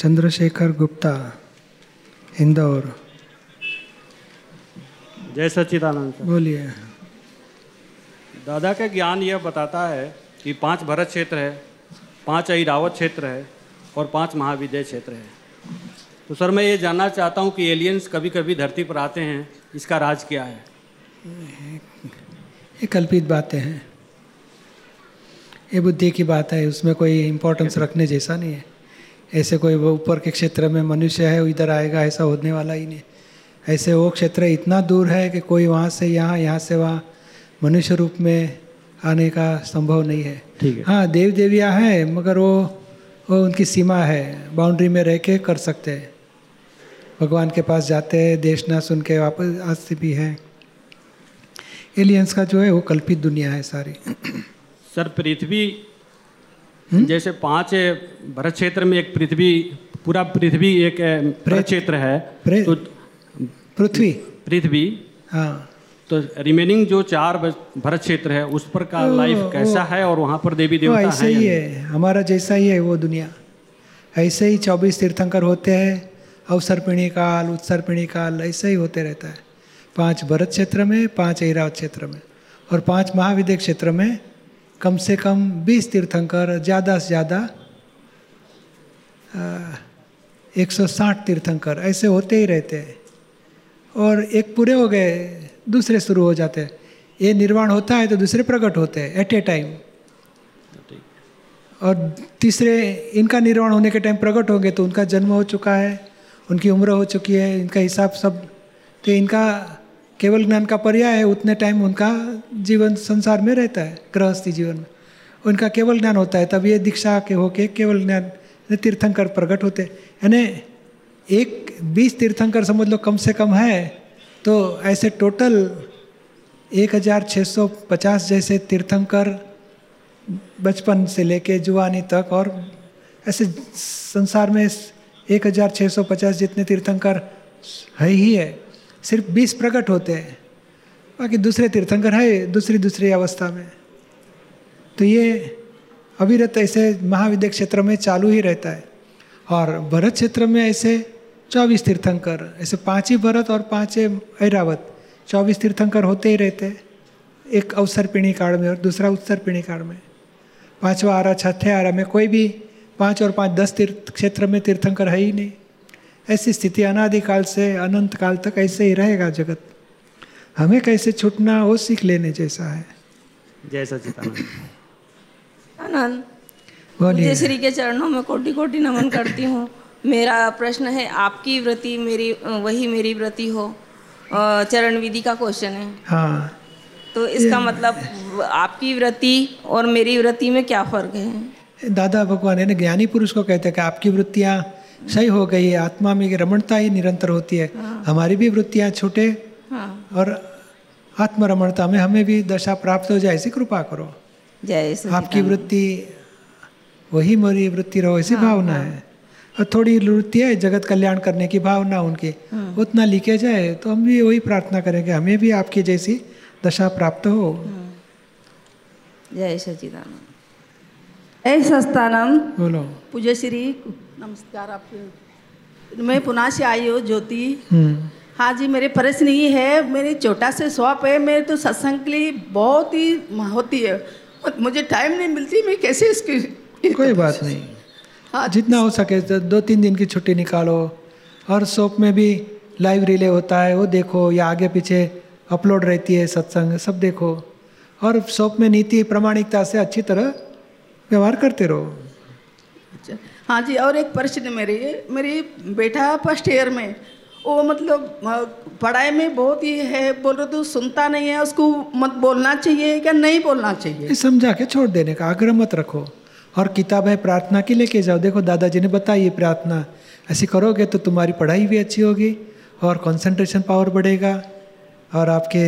चंद्रशेखर गुप्ता इंदौर। जय सच्चिदानंद बोलिए। दादा का ज्ञान यह बताता है कि पाँच भरत क्षेत्र है पाँच ऐरावत क्षेत्र है और पाँच महाविद्य क्षेत्र है। तो सर मैं ये जानना चाहता हूँ कि एलियंस कभी कभी धरती पर आते हैं इसका राज क्या है? ये कल्पित बातें हैं। ये बुद्धि की बात है उसमें कोई इम्पोर्टेंस रखने जैसा नहीं है। ऐसे कोई वो ऊपर के क्षेत्र में मनुष्य है इधर आएगा ऐसा होने वाला ही नहीं। ऐसे वो क्षेत्र इतना दूर है कि कोई वहाँ से यहाँ यहाँ से वहाँ मनुष्य रूप में आने का संभव नहीं है। ठीक है। हाँ देव देवियाँ हैं मगर वो वो उनकी सीमा है बाउंड्री में रह के कर सकते हैं। भगवान के पास जाते हैं देश ना सुन के वापस आते भी हैं। एलियंस का जो है वो कल्पित दुनिया है सारी। सर पृथ्वी जैसे पाँच भरत क्षेत्र में एक पृथ्वी पूरा पृथ्वी एक भरत क्षेत्र है। तो पृथ्वी। पृथ्वी। हाँ। तो रिमेनिंग जो चार भरत क्षेत्र है उस पर का लाइफ कैसा है और वहाँ पर देवी देवता ऐसे ही है हमारा जैसा ही है वो दुनिया। ऐसे ही चौबीस तीर्थंकर होते हैं। अवसरपिणी काल उत्सरपिणी काल ऐसे ही होते रहता है। पाँच भरत क्षेत्र में पाँच ऐरावत क्षेत्र में और पाँच महाविद्य क्षेत्र में कम से कम बीस तीर्थंकर, ज़्यादा से ज़्यादा एक सौ साठ तीर्थंकर, ऐसे होते ही रहते और एक पूरे हो गए, दूसरे शुरू हो जाते ये निर्वाण होता है तो दूसरे प्रकट होते हैं एट ए टाइम और तीसरे, इनका निर्वाण होने के टाइम प्रकट होंगे तो उनका जन्म हो चुका है, उनकी उम्र हो चुकी है, इनका हिसाब सब तो इनका केवल ज्ञान का पर्याय है, उतने टाइम उनका जीवन संसार में रहता है, गृहस्थी जीवन में उनका केवल ज्ञान होता है, तब ये दीक्षा के होके केवल ज्ञान तीर्थंकर प्रकट होते। यानी एक बीस तीर्थंकर समझ लो कम से कम है तो ऐसे टोटल एक हज़ार छः सौ पचास जैसे तीर्थंकर बचपन से लेके जुआनी तक और ऐसे संसार में एक हज़ार छः सौ पचास जितने तीर्थंकर है ही है सिर्फ़ बीस प्रकट होते हैं। बाकी दूसरे तीर्थंकर है, दूसरी दूसरी अवस्था में। तो ये अविरत ऐसे महाविद्य क्षेत्र में चालू ही रहता है। और भरत क्षेत्र में ऐसे चौबीस तीर्थंकर, ऐसे पाँच ही भरत और पाँच ऐरावत, चौबीस तीर्थंकर होते ही रहते हैं। एक अवसर पिणी काल में और दूसरा उत्सर पिणी काल में। पांचवा आरा, छठे आरा में कोई भी पाँच और पाँच, दस तीर्थ क्षेत्र में तीर्थंकर है ही नहीं। ऐसी स्थिति अनादिकाल से अनंत काल तक ऐसे ही रहेगा जगत। हमें कैसे छूटना वो सीख लेने जैसा है। जय सच्चिदानंद आनंद मुझे श्री के चरणों में कोटि कोटि नमन करती हूँ। मेरा प्रश्न है आपकी व्रति मेरी वही मेरी व्रति हो? चरण विधि का क्वेश्चन है। हाँ। तो इसका मतलब आपकी व्रति और मेरी व्रति में क्या फ़र्क है? दादा भगवान है ना ज्ञानी पुरुष को कहते हैं कि आपकी वृत्तियाँ सही हो गई है आत्मा में रमणता ही निरंतर होती है। हाँ। हमारी भी वृत्तियाँ छूटे हाँ। और आत्मरमणता में हमें भी दशा प्राप्त हो जाए ऐसी कृपा करो। जय आपकी वृत्ति वही मेरी वृत्ति रहो ऐसी हाँ, भावना हाँ। है। और थोड़ी वृत्ति है जगत कल्याण करने की भावना उनकी हाँ। उतना लिखे जाए तो हम भी वही प्रार्थना करेंगे हमें भी आपकी जैसी दशा प्राप्त हो। जय सच्चिदानंद ऐ सस्तानंद बोलो। पूज्य श्री नमस्कार आपके। मैं पुनः से आई हूँ ज्योति। हम्म। हाँ जी मेरे प्रश्न ये है मेरी छोटा से शॉप है मेरे तो सत्संग के लिए बहुत ही होती है। मुझे टाइम नहीं मिलती मैं कैसे इसकी कोई बात नहीं। हाँ। जितना हो सके तो दो तीन दिन की छुट्टी निकालो। और शॉप में भी लाइव रिले होता है वो देखो या आगे पीछे अपलोड रहती है सत्संग सब देखो। और शॉप में नीति प्रामाणिकता से अच्छी तरह व्यवहार करते रहो। अच्छा हाँ जी और एक प्रश्न मेरे मेरी बेटा फ़र्स्ट ईयर में वो मतलब पढ़ाई में बहुत ही है बोल रहे तो सुनता नहीं है उसको मत बोलना चाहिए क्या नहीं बोलना चाहिए? समझा के छोड़ देने का आग्रह मत रखो। और किताब है प्रार्थना की लेके जाओ। देखो दादाजी ने बताई ये प्रार्थना। ऐसी करोगे तो तुम्हारी पढ़ाई भी अच्छी होगी और कंसंट्रेशन पावर बढ़ेगा और आपके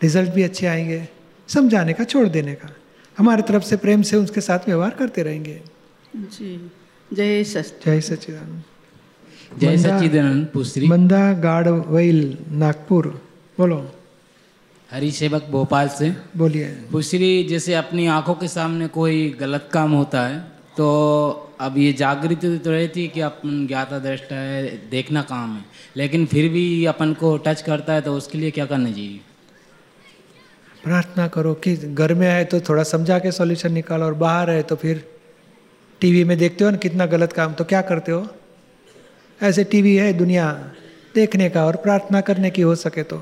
रिज़ल्ट भी अच्छे आएँगे। समझाने का छोड़ देने का। हमारी तरफ़ से प्रेम से उसके साथ व्यवहार करते रहेंगे। जी। जय सच जय सच्चिदानंद। जय सच्चिदानंद पुश्री मंदा गाड़ वैल नागपुर। बोलो। हरी सेवक भोपाल से। बोलिए। पुश्री जैसे अपनी आँखों के सामने कोई गलत काम होता है तो अब ये जागृति तो रहती है कि अपन ज्ञाता दृष्टा है देखना काम है। लेकिन फिर भी अपन को टच करता है तो उसके लिए क्या करना चाहिए? प्रार्थना करो कि घर में आए तो थोड़ा समझा के सॉल्यूशन निकालो और बाहर आए तो फिर टीवी में देखते हो ना कितना गलत काम तो क्या करते हो? ऐसे टीवी है दुनिया, देखने का और प्रार्थना करने की हो सके तो।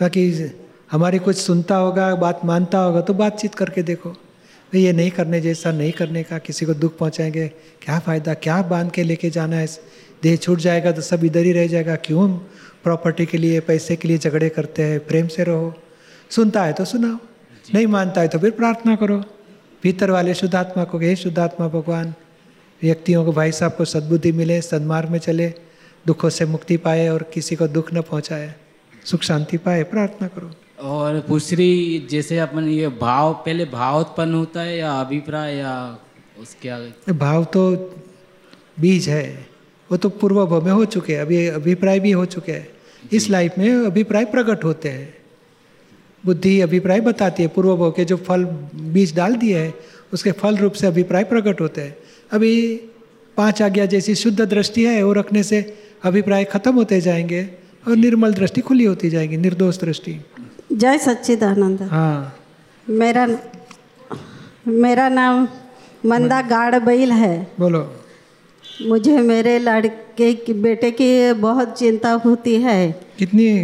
बाकी हमारी कुछ सुनता होगा, बात मानता होगा तो बातचीत करके देखो। भाई, ये नहीं करने जैसा, नहीं करने का, किसी को दुख पहुंचाएँगे, क्या फ़ायदा, क्या बाँध के लेके जाना है? देह छूट जाएगा तो सब इधर ही रह जाएगा, क्यों? प्रॉपर्टी के लिए, पैसे के लिए झगड़े करते हैं, प्रेम से रहो। सुनता है तो सुनाओ। नहीं मानता है तो फिर प्रार्थना करो। भीतर वाले शुद्धात्मा को हे शुद्धात्मा भगवान व्यक्तियों को भाई साहब को सद्बुद्धि मिले सदमार्ग में चले दुखों से मुक्ति पाए और किसी को दुख न पहुँचाए सुख शांति पाए प्रार्थना करो। और दूसरी जैसे अपन ये भाव पहले भाव उत्पन्न होता है या अभिप्राय या उसके आगे? भाव तो बीज है वो तो पूर्व भव में हो चुके हैं अभी अभिप्राय भी हो चुके हैं। इस लाइफ में अभिप्राय प्रकट होते हैं। बुद्धि अभिप्राय बताती है पूर्व भव के जो फल बीज डाल दिए है उसके फल रूप से अभिप्राय प्रकट होते हैं। अभी पाँच आज्ञा जैसी शुद्ध दृष्टि है वो रखने से अभिप्राय खत्म होते जाएँगे और निर्मल दृष्टि खुली होती जाएगी निर्दोष दृष्टि। जय सच्चिदानंद। हाँ। मेरा मेरा नाम मंदा गाड़ बैल है। बोलो। मुझे मेरे लड़के की बेटे की बहुत चिंता होती है। कितनी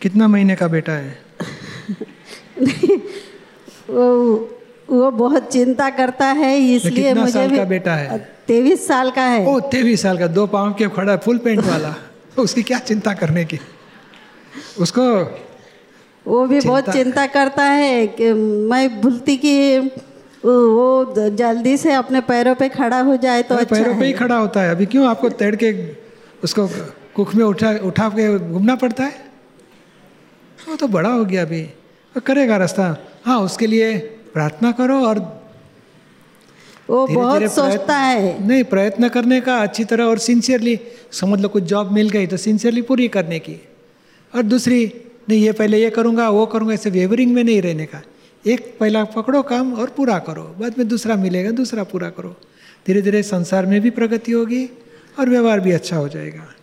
कितना महीने का बेटा है? वो वो बहुत चिंता करता है इसलिए मुझे साल भी का बेटा है? तेईस साल का है। ओ तेईस साल का दो पाँव के खड़ा फुल पेंट वाला। उसकी क्या चिंता करने की? उसको वो भी बहुत चिंता- चिंता करता है कि मैं भूलती कि वो जल्दी से अपने पैरों पे खड़ा हो जाए तो अच्छा पैरों पे ही। खड़ा होता है। अभी क्यों आपको तैर के उसको कुख में उठा उठा के घूमना पड़ता है? वो तो बड़ा हो गया अभी। करेगा रास्ता। हाँ उसके लिए प्रार्थना करो और वो धीरे-धीरे बहुत सोचता है। नहीं प्रयत्न करने का अच्छी तरह और सिंसियरली समझ लो कुछ जॉब मिल गई तो सिंसियरली पूरी करने की। और दूसरी नहीं ये पहले ये करूँगा वो करूँगा ऐसे वेवरिंग में नहीं रहने का। एक पहला पकड़ो काम और पूरा करो। बाद में दूसरा मिलेगा दूसरा पूरा करो। धीरे धीरे संसार में भी प्रगति होगी और व्यवहार भी अच्छा हो जाएगा।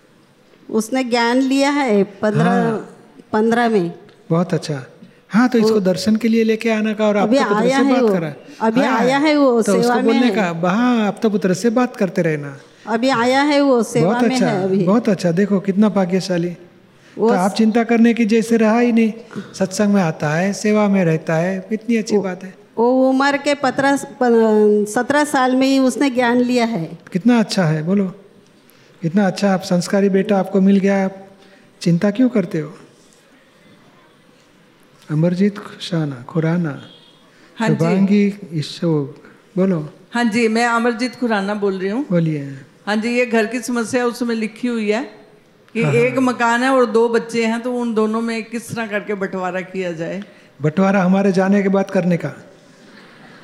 उसने ज्ञान लिया है पंद्रह हाँ। पंद्रह में। बहुत अच्छा। हाँ तो इसको दर्शन के लिए लेके आना का और अभी आपका पुत्र से बात करा। अभी हाँ, आया है वो, तो सेवा उसको बोलने। का हाँ आपका पुत्र से बात करते रहना। अभी आया है वो सेवा बहुत में अच्छा है अभी। बहुत अच्छा। देखो कितना भाग्यशाली। तो आप चिंता करने की जैसे रहा ही नहीं। सत्संग में आता है सेवा में रहता है इतनी अच्छी बात है। वो उम्र के पत्रह सत्रह साल में ही उसने ज्ञान लिया है। कितना अच्छा है बोलो। इतना अच्छा आप संस्कारी बेटा आपको मिल गया। आप चिंता क्यों करते हो? अमरजीत शाना खुराना हाँ जी। शुभांगी ईशोक बोलो। हाँ जी मैं अमरजीत खुराना बोल रही हूँ। बोलिए। हाँ जी ये घर की समस्या उसमें लिखी हुई है कि एक मकान है और दो बच्चे हैं तो उन दोनों में किस तरह करके बंटवारा किया जाए? बंटवारा हमारे जाने के बाद करने का।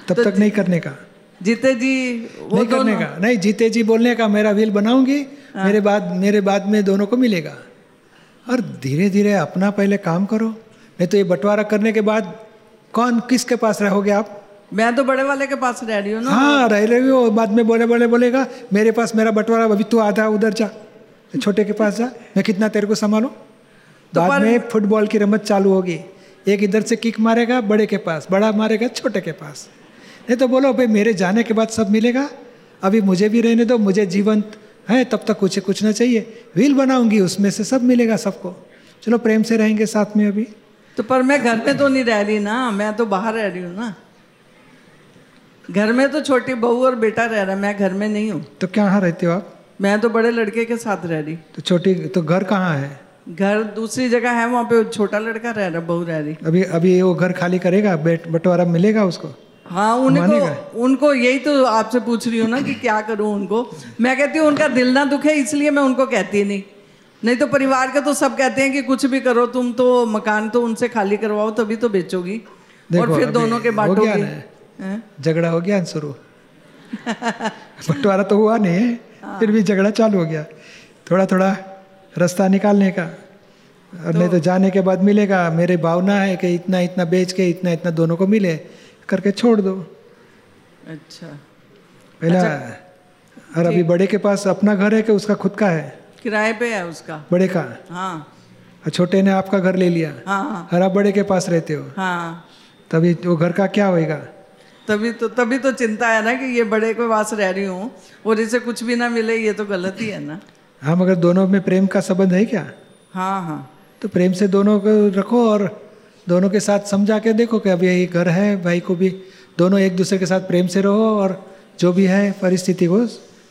तब तो तक नहीं करने का। जीते जी वो नहीं करने का। नहीं जीते जी बोलने का मेरा विल बनाऊँगी मेरे बाद मेरे बाद में दोनों को मिलेगा। और धीरे धीरे अपना पहले काम करो। नहीं तो ये बंटवारा करने के बाद कौन किसके पास रहोगे आप? मैं तो बड़े वाले के पास रह रही हूँ ना। हाँ रह रही हो बाद में बोले बोले बोलेगा मेरे पास मेरा बंटवारा अभी तू आधा उधर जा। छोटे के पास जा मैं कितना तेरे को संभालूं? बाद में फुटबॉल की रमत चालू होगी। एक इधर से किक मारेगा बड़े के पास बड़ा मारेगा छोटे के पास। नहीं तो बोलो भाई मेरे जाने के बाद सब मिलेगा। अभी मुझे भी रहने दो मुझे जीवंत है तब तक कुछ कुछ ना चाहिए। व्हील बनाऊँगी उसमें से सब मिलेगा सबको। चलो प्रेम से रहेंगे साथ में अभी। तो पर मैं घर में तो नहीं रह रही ना मैं तो बाहर रह रही हूँ ना। घर में तो छोटी बहू और बेटा रह रहा है मैं घर में नहीं हूँ। तो कहाँ रहते हो आप? मैं तो बड़े लड़के के साथ रह रही। तो छोटी तो घर कहाँ है? घर दूसरी जगह है वहाँ पे छोटा लड़का रह रहा बहू रह रही। अभी अभी वो घर खाली करेगा? बेट बंटवारा मिलेगा उसको? हाँ उनको उनको यही तो आपसे पूछ रही हूँ ना कि क्या करूँ उनको। मैं कहती हूँ उनका दिल ना दुखे इसलिए मैं उनको कहती नहीं। नहीं तो परिवार के तो सब कहते हैं कि कुछ भी करो तुम तो मकान तो उनसे खाली करवाओ तभी तो बेचोगी। और फिर दोनों के बांटोगी? झगड़ा हो गया शुरू बंटवारा तो हुआ नहीं है फिर भी झगड़ा चालू हो गया। थोड़ा थोड़ा रास्ता निकालने का। और तो, नहीं तो जाने के बाद मिलेगा। मेरे भावना है कि इतना इतना बेच के इतना इतना दोनों को मिले करके छोड़ दो। अच्छा। पहला अच्छा। और अभी बड़े के पास अपना घर है कि उसका खुद का है? किराए पे है उसका। बड़े का? हाँ। छोटे ने आपका घर ले लिया? हाँ। हाँ और आप बड़े के पास रहते हो? हाँ। तभी वो घर का क्या होएगा? तभी तो तभी तो चिंता है ना कि ये बड़े के पास रह रही हूँ और इसे कुछ भी ना मिले ये तो गलत ही है ना। हाँ मगर दोनों में प्रेम का संबंध है क्या? हाँ हाँ। तो प्रेम से दोनों को रखो और दोनों के साथ समझा के देखो कि अभी यही घर है भाई को भी दोनों एक दूसरे के साथ प्रेम से रहो और जो भी है परिस्थिति को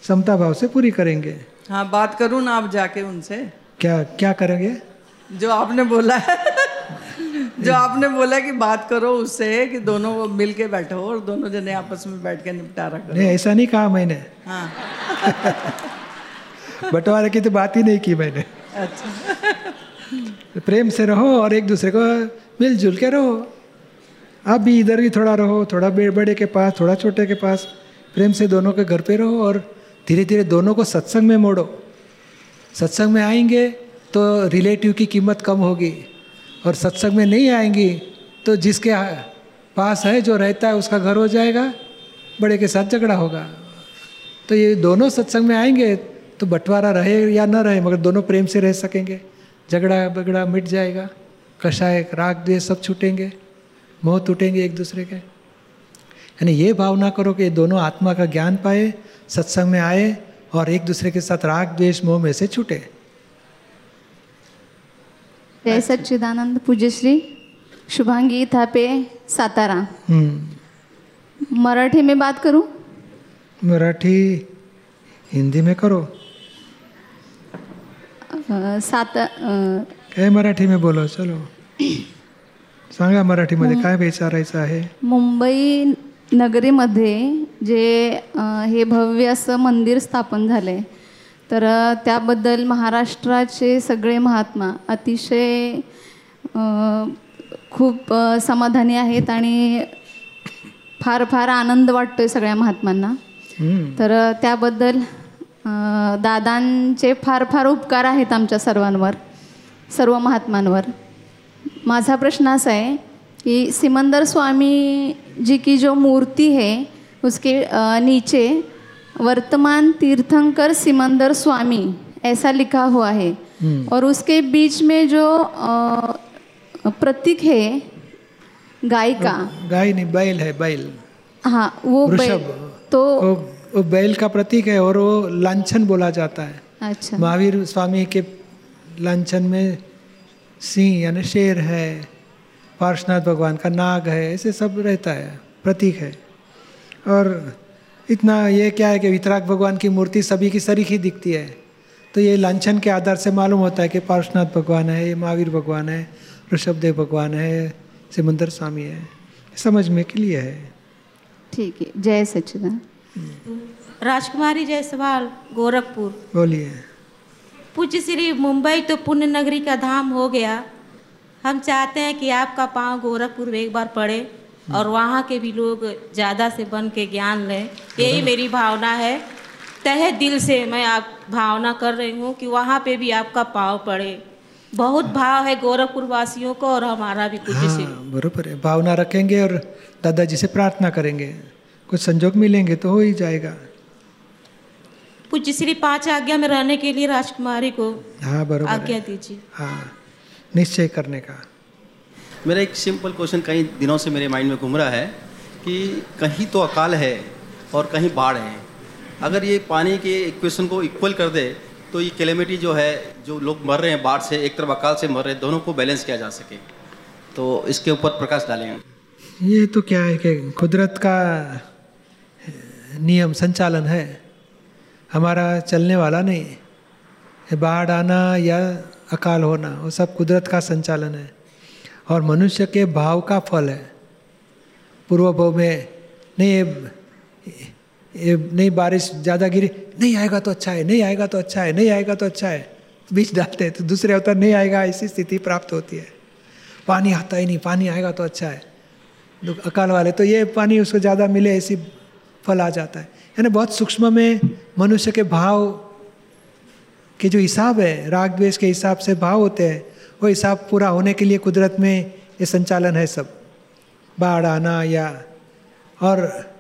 समता भाव से पूरी करेंगे। हाँ बात करूँ ना आप जाके उनसे? क्या क्या करेंगे? जो आपने बोला है जो आपने बोला कि बात करो उससे कि दोनों मिल के बैठो और दोनों जने आपस में बैठ के निपटारा करो। नहीं ऐसा नहीं कहा मैंने। हाँ। बंटवारे की तो बात ही नहीं की मैंने। अच्छा। प्रेम से रहो और एक दूसरे को मिलजुल के रहो। आप भी इधर भी थोड़ा रहो थोड़ा बड़े के पास थोड़ा छोटे के पास प्रेम से दोनों के घर पे रहो और धीरे धीरे दोनों को सत्संग में मोड़ो। सत्संग में आएँगे तो रिलेटिव की कीमत कम होगी और सत्संग में नहीं आएँगी तो जिसके पास है, जो रहता है, उसका घर हो जाएगा, बड़े के साथ झगड़ा होगा। तो ये दोनों सत्संग में आएँगे तो बंटवारा रहे या ना रहे, मगर दोनों प्रेम से रह सकेंगे। झगड़ा बगड़ा मिट जाएगा, कषाय, राग, द्वेष सब छूटेंगे मोह टूटेंगे एक दूसरे के। यानी ये भावना करो कि दोनों आत्मा का ज्ञान पाए सत्संग में आए और एक दूसरे के साथ राग द्वेष मोह में से छूटे। जय सच्चिदानंद पूज्यश्री शुभांगी थापे सातारा। हम्म, मराठी में बात करूँ? मराठी हिंदी में करो। अ, सात काय मराठी में बोलो चलो। सांगा मराठीमध्ये काय विचारायचं आहे? मुंबई नगरीमध्ये जे हे भव्य असं मंदिर स्थापन झाले तर अ, त्याबद्दल महाराष्ट्राचे सगळे महात्मा अतिशय खूप समाधानी आहेत आणि फार फार आनंद वाटतोय सगळ्या महात्मांना. तर त्याबद्दल दादांचे फार फार उपकार आहेत आमच्या सर्वांवर सर्व महात्मांवर. माझा प्रश्न असा है कि सिमंदर स्वामी जी की जो मूर्ति है उसके नीचे वर्तमान तीर्थंकर सिमंदर स्वामी ऐसा लिखा हुआ है। और उसके बीच में जो प्रतीक है गाय का गाय नहीं बैल है बैल। हाँ वो बैल- तो वो, वो बैल का प्रतीक है और वो लांछन बोला जाता है। अच्छा। महावीर स्वामी के लांछन में सिंह यानी शेर है पार्शनाथ भगवान का नाग है ऐसे सब रहता है प्रतीक है। और इतना ये क्या है कि वितराग भगवान की मूर्ति सभी की सरीख ही दिखती है। तो ये लांछन के आधार से मालूम होता है कि पार्शनाथ भगवान है ये महावीर भगवान है ऋषभदेव भगवान है सिमंदर स्वामी है। समझ में के लिए है। ठीक है जय सच्चिदानंद। राजकुमारी जायसवाल गोरखपुर। बोलिए। पूज्य श्री मुंबई तो पुण्य नगरी का धाम हो गया। हम चाहते हैं कि आपका पाँव गोरखपुर में एक बार पड़े। और वहाँ के भी लोग ज़्यादा से बन के ज्ञान लें। यही मेरी भावना है। तहे दिल से मैं आप भावना कर रही हूँ कि वहाँ पे भी आपका पाँव पड़े। बहुत भाव है गोरखपुर वासियों को और हमारा भी श्री हाँ बरोबर है। भावना रखेंगे और दादाजी से प्रार्थना करेंगे। कुछ संजोग मिलेंगे तो हो ही जाएगा। पूज्य श्री पाँच आज्ञा में रहने के लिए राजकुमारी को हाँ बरोबर आज्ञा दीजिए। हाँ निश्चय करने का। मेरा एक सिंपल क्वेश्चन कई दिनों से मेरे माइंड में घूम रहा है कि कहीं तो अकाल है और कहीं बाढ़ है। अगर ये पानी के इक्वेशन को इक्वल कर दे तो ये कैलेमिटी जो है, जो लोग मर रहे हैं बाढ़ से, एक तरफ़ अकाल से मर रहे हैं, दोनों को बैलेंस किया जा सके। तो इसके ऊपर प्रकाश डालेंगे ये तो क्या है कि कुदरत का नियम संचालन है। हमारा चलने वाला नहीं बाढ़ आना या अकाल होना, वो सब कुदरत का संचालन है। और मनुष्य के भाव का फल है। पूर्व भाव में, नहीं, ये ये, नहीं, बारिश ज़्यादा गिरी, नहीं आएगा तो अच्छा है, नहीं आएगा तो अच्छा है, नहीं आएगा तो अच्छा है। बीज डालते हैं तो दूसरे अवतार, नहीं आएगा, ऐसी स्थिति प्राप्त होती है। पानी आता ही नहीं, पानी आएगा तो अच्छा है। अकाल वाले तो ये पानी उसको ज़्यादा मिले, ऐसी फल आ जाता है। यानी बहुत सूक्ष्म में मनुष्य के भाव के जो हिसाब है, राग द्वेष के हिसाब से भाव होते हैं वो हिसाब पूरा होने के लिए कुदरत में ये संचालन है सब। बाढ़ आना या, और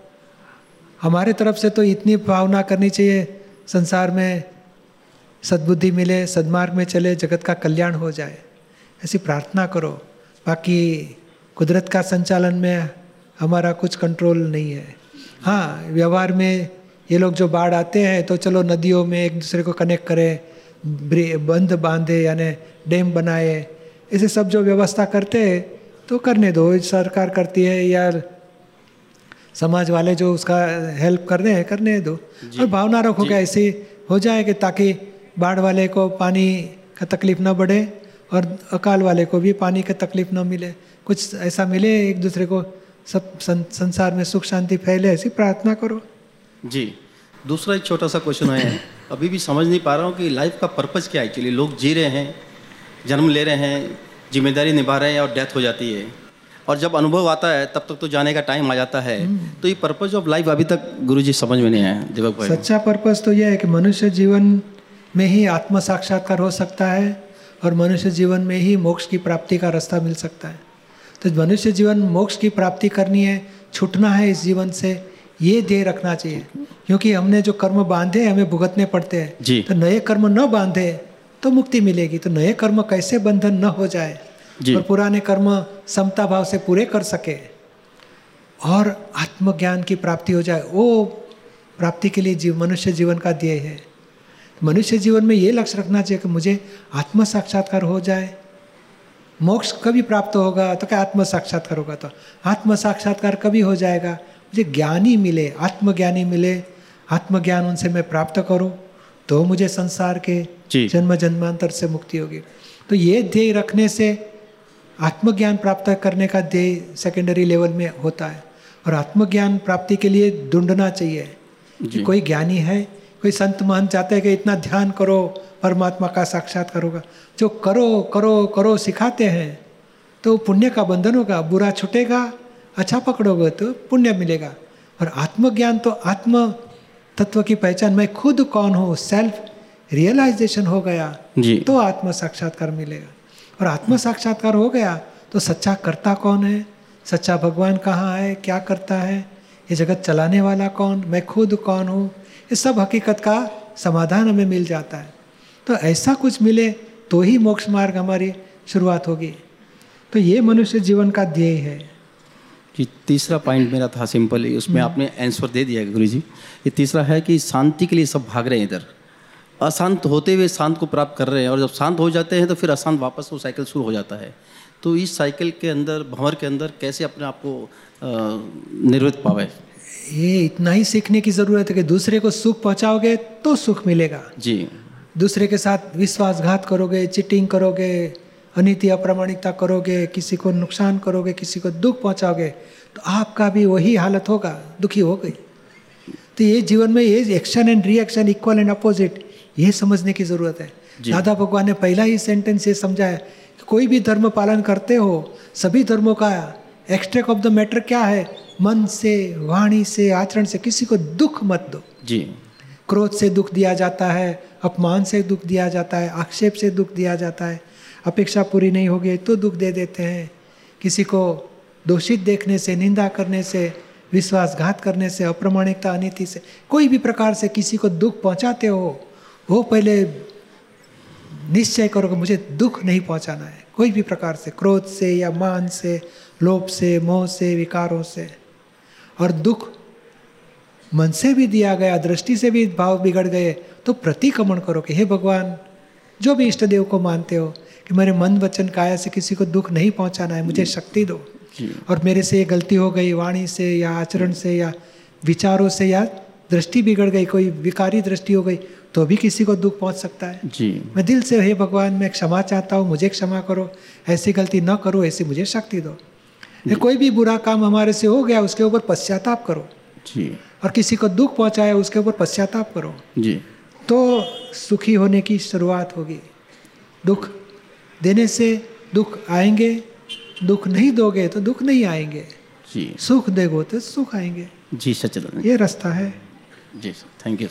हमारे तरफ़ से तो इतनी भावना करनी चाहिए, संसार में सद्बुद्धि मिले, सदमार्ग में चले, जगत का कल्याण हो जाए। ऐसी प्रार्थना करो। बाकी कुदरत का संचालन में हमारा कुछ कंट्रोल नहीं है। हाँ व्यवहार में ये लोग जो बाढ़ आते हैं तो चलो नदियों में एक दूसरे को कनेक्ट करें बंद बांधे, यानी डैम बनाए ऐसे सब जो व्यवस्था करते हैं तो करने दो। सरकार करती है या समाज वाले जो उसका हेल्प कर रहे हैं करने दो। और भावना रखो कि ऐसे हो जाए कि ताकि बाढ़ वाले को पानी का तकलीफ़ ना बढ़े और अकाल वाले को भी पानी का तकलीफ़ ना मिले। कुछ ऐसा मिले एक दूसरे को सब सं, संसार में सुख शांति फैले ऐसी प्रार्थना करो। जी। दूसरा एक छोटा सा क्वेश्चन आया है। अभी भी समझ नहीं पा रहा हूँ कि लाइफ का पर्पज़ क्या है? एक्चुअली लोग जी रहे हैं जन्म ले रहे हैं ज़िम्मेदारी निभा रहे हैं और डेथ हो जाती है। और जब अनुभव आता है तब तक तो जाने का टाइम आ जाता है। तो ये पर्पज ऑफ़ लाइफ अभी तक गुरुजी समझ में नहीं आया दीपक भाई। सच्चा पर्पस तो यह है कि मनुष्य जीवन में ही आत्म साक्षात्कार हो सकता है और मनुष्य जीवन में ही मोक्ष की प्राप्ति का रास्ता मिल सकता है। तो मनुष्य जीवन मोक्ष की प्राप्ति करनी है छूटना है इस जीवन से ये ध्येय रखना चाहिए। क्योंकि हमने जो कर्म बांधे हमें भुगतने पड़ते हैं। जी। तो नए कर्म न बांधे तो मुक्ति मिलेगी। तो नए कर्म कैसे बंधन न हो जाए। और पुराने कर्म समता भाव से पूरे कर सके और आत्मज्ञान की प्राप्ति हो जाए वो प्राप्ति के लिए जीव मनुष्य जीवन का ध्येय है। मनुष्य जीवन में ये लक्ष्य रखना चाहिए कि मुझे आत्म साक्षात्कार हो जाए। मोक्ष कभी प्राप्त होगा तो क्या आत्म साक्षात्कार होगा तो? आत्म साक्षात्कार कभी हो जाएगा। मुझे ज्ञानी मिले आत्मज्ञानी मिले आत्मज्ञान उनसे मैं प्राप्त करूँ। तो मुझे संसार के जन्म जन्मांतर से मुक्ति होगी। तो ये ध्येय रखने से आत्मज्ञान प्राप्त करने का ध्येय सेकेंडरी लेवल में होता है। और आत्मज्ञान प्राप्ति के लिए ढूंढना चाहिए। कि कोई ज्ञानी है कोई संत महंत चाहते हैं कि इतना ध्यान करो परमात्मा का साक्षात करोगा। जो करो करो करो सिखाते हैं तो पुण्य का बंधन होगा बुरा छूटेगा अच्छा पकड़ोगे तो पुण्य मिलेगा। और आत्मज्ञान तो आत्म तत्व की पहचान मैं खुद कौन हूँ? सेल्फ रियलाइजेशन हो गया जी। तो आत्म साक्षात्कार मिलेगा। और आत्म साक्षात्कार हो गया तो सच्चा कर्ता कौन है? सच्चा भगवान कहाँ है? क्या करता है? ये जगत चलाने वाला कौन? मैं खुद कौन हूँ? ये सब हकीकत का समाधान हमें मिल जाता है। तो ऐसा कुछ मिले तो ही मोक्ष मार्ग हमारी शुरुआत होगी। तो ये मनुष्य जीवन का ध्येय है। जी तीसरा पॉइंट मेरा था सिंपल ही उसमें आपने आंसर दे दिया गुरु जी ये तीसरा है कि शांति के लिए सब भाग रहे हैं इधर। अशांत होते हुए शांत को प्राप्त कर रहे हैं और जब शांत हो जाते हैं तो फिर अशांत वापस वो साइकिल शुरू हो जाता है। तो इस साइकिल के अंदर भंवर के अंदर कैसे अपने आप को निर्वृत पावे? ये इतना ही सीखने की ज़रूरत है कि दूसरे को सुख पहुंचाओगे तो सुख मिलेगा। जी। दूसरे के साथ विश्वासघात करोगे चिटिंग करोगे अनिति अप्रामाणिकता करोगे किसी को नुकसान करोगे किसी को दुख पहुंचाओगे तो आपका भी वही हालत होगा दुखी हो गई। तो ये जीवन में ये action and reaction equal and opposite ये समझने की ज़रूरत है। दादा भगवान ने पहला ही सेंटेंस ये समझाया कि कोई भी धर्म पालन करते हो सभी धर्मों का एक्सट्रैक्ट ऑफ़ द मैटर क्या है? मन से वाणी से आचरण से किसी को दुख मत दो। जी। क्रोध से दुख दिया जाता है अपमान से दुख दिया जाता है आक्षेप से दुख दिया जाता है अपेक्षा पूरी नहीं होगी तो दुख दे देते हैं। किसी को दोषित देखने से, निंदा करने से, विश्वासघात करने से, अप्रमाणिकता, अनिति से, कोई भी प्रकार से किसी को दुख पहुंचाते हो, वो पहले निश्चय करो कि मुझे दुख नहीं पहुंचाना है। कोई भी प्रकार से, क्रोध से या मान से, लोभ से, मोह से, विकारों से। और दुख मन से भी दिया गया, दृष्टि से भी भाव बिगड़ गए तो प्रतिक्रमण करो कि हे भगवान, जो भी इष्ट देव को मानते हो कि मेरे मन वचन काया से किसी को दुख नहीं पहुंचाना है मुझे शक्ति दो। और मेरे से ये गलती हो गई वाणी से या आचरण से या विचारों से या दृष्टि बिगड़ गई कोई विकारी दृष्टि हो गई तो भी किसी को दुख पहुँच सकता है। जी। मैं दिल से हे भगवान मैं क्षमा चाहता हूँ मुझे क्षमा करो ऐसी गलती न करो ऐसी मुझे शक्ति दो। ये कोई भी बुरा काम हमारे से हो गया उसके ऊपर पश्चाताप करो। जी। और किसी को दुख पहुँचाया उसके ऊपर पश्चाताप करो। जी। तो सुखी होने की शुरुआत होगी। दुख देने से दुख आएँगे दुख नहीं दोगे तो दुख नहीं आएँगे। जी। सुख देगो तो सुख आएँगे। जी सचिदानंद ये रास्ता है। जी सर। Thank you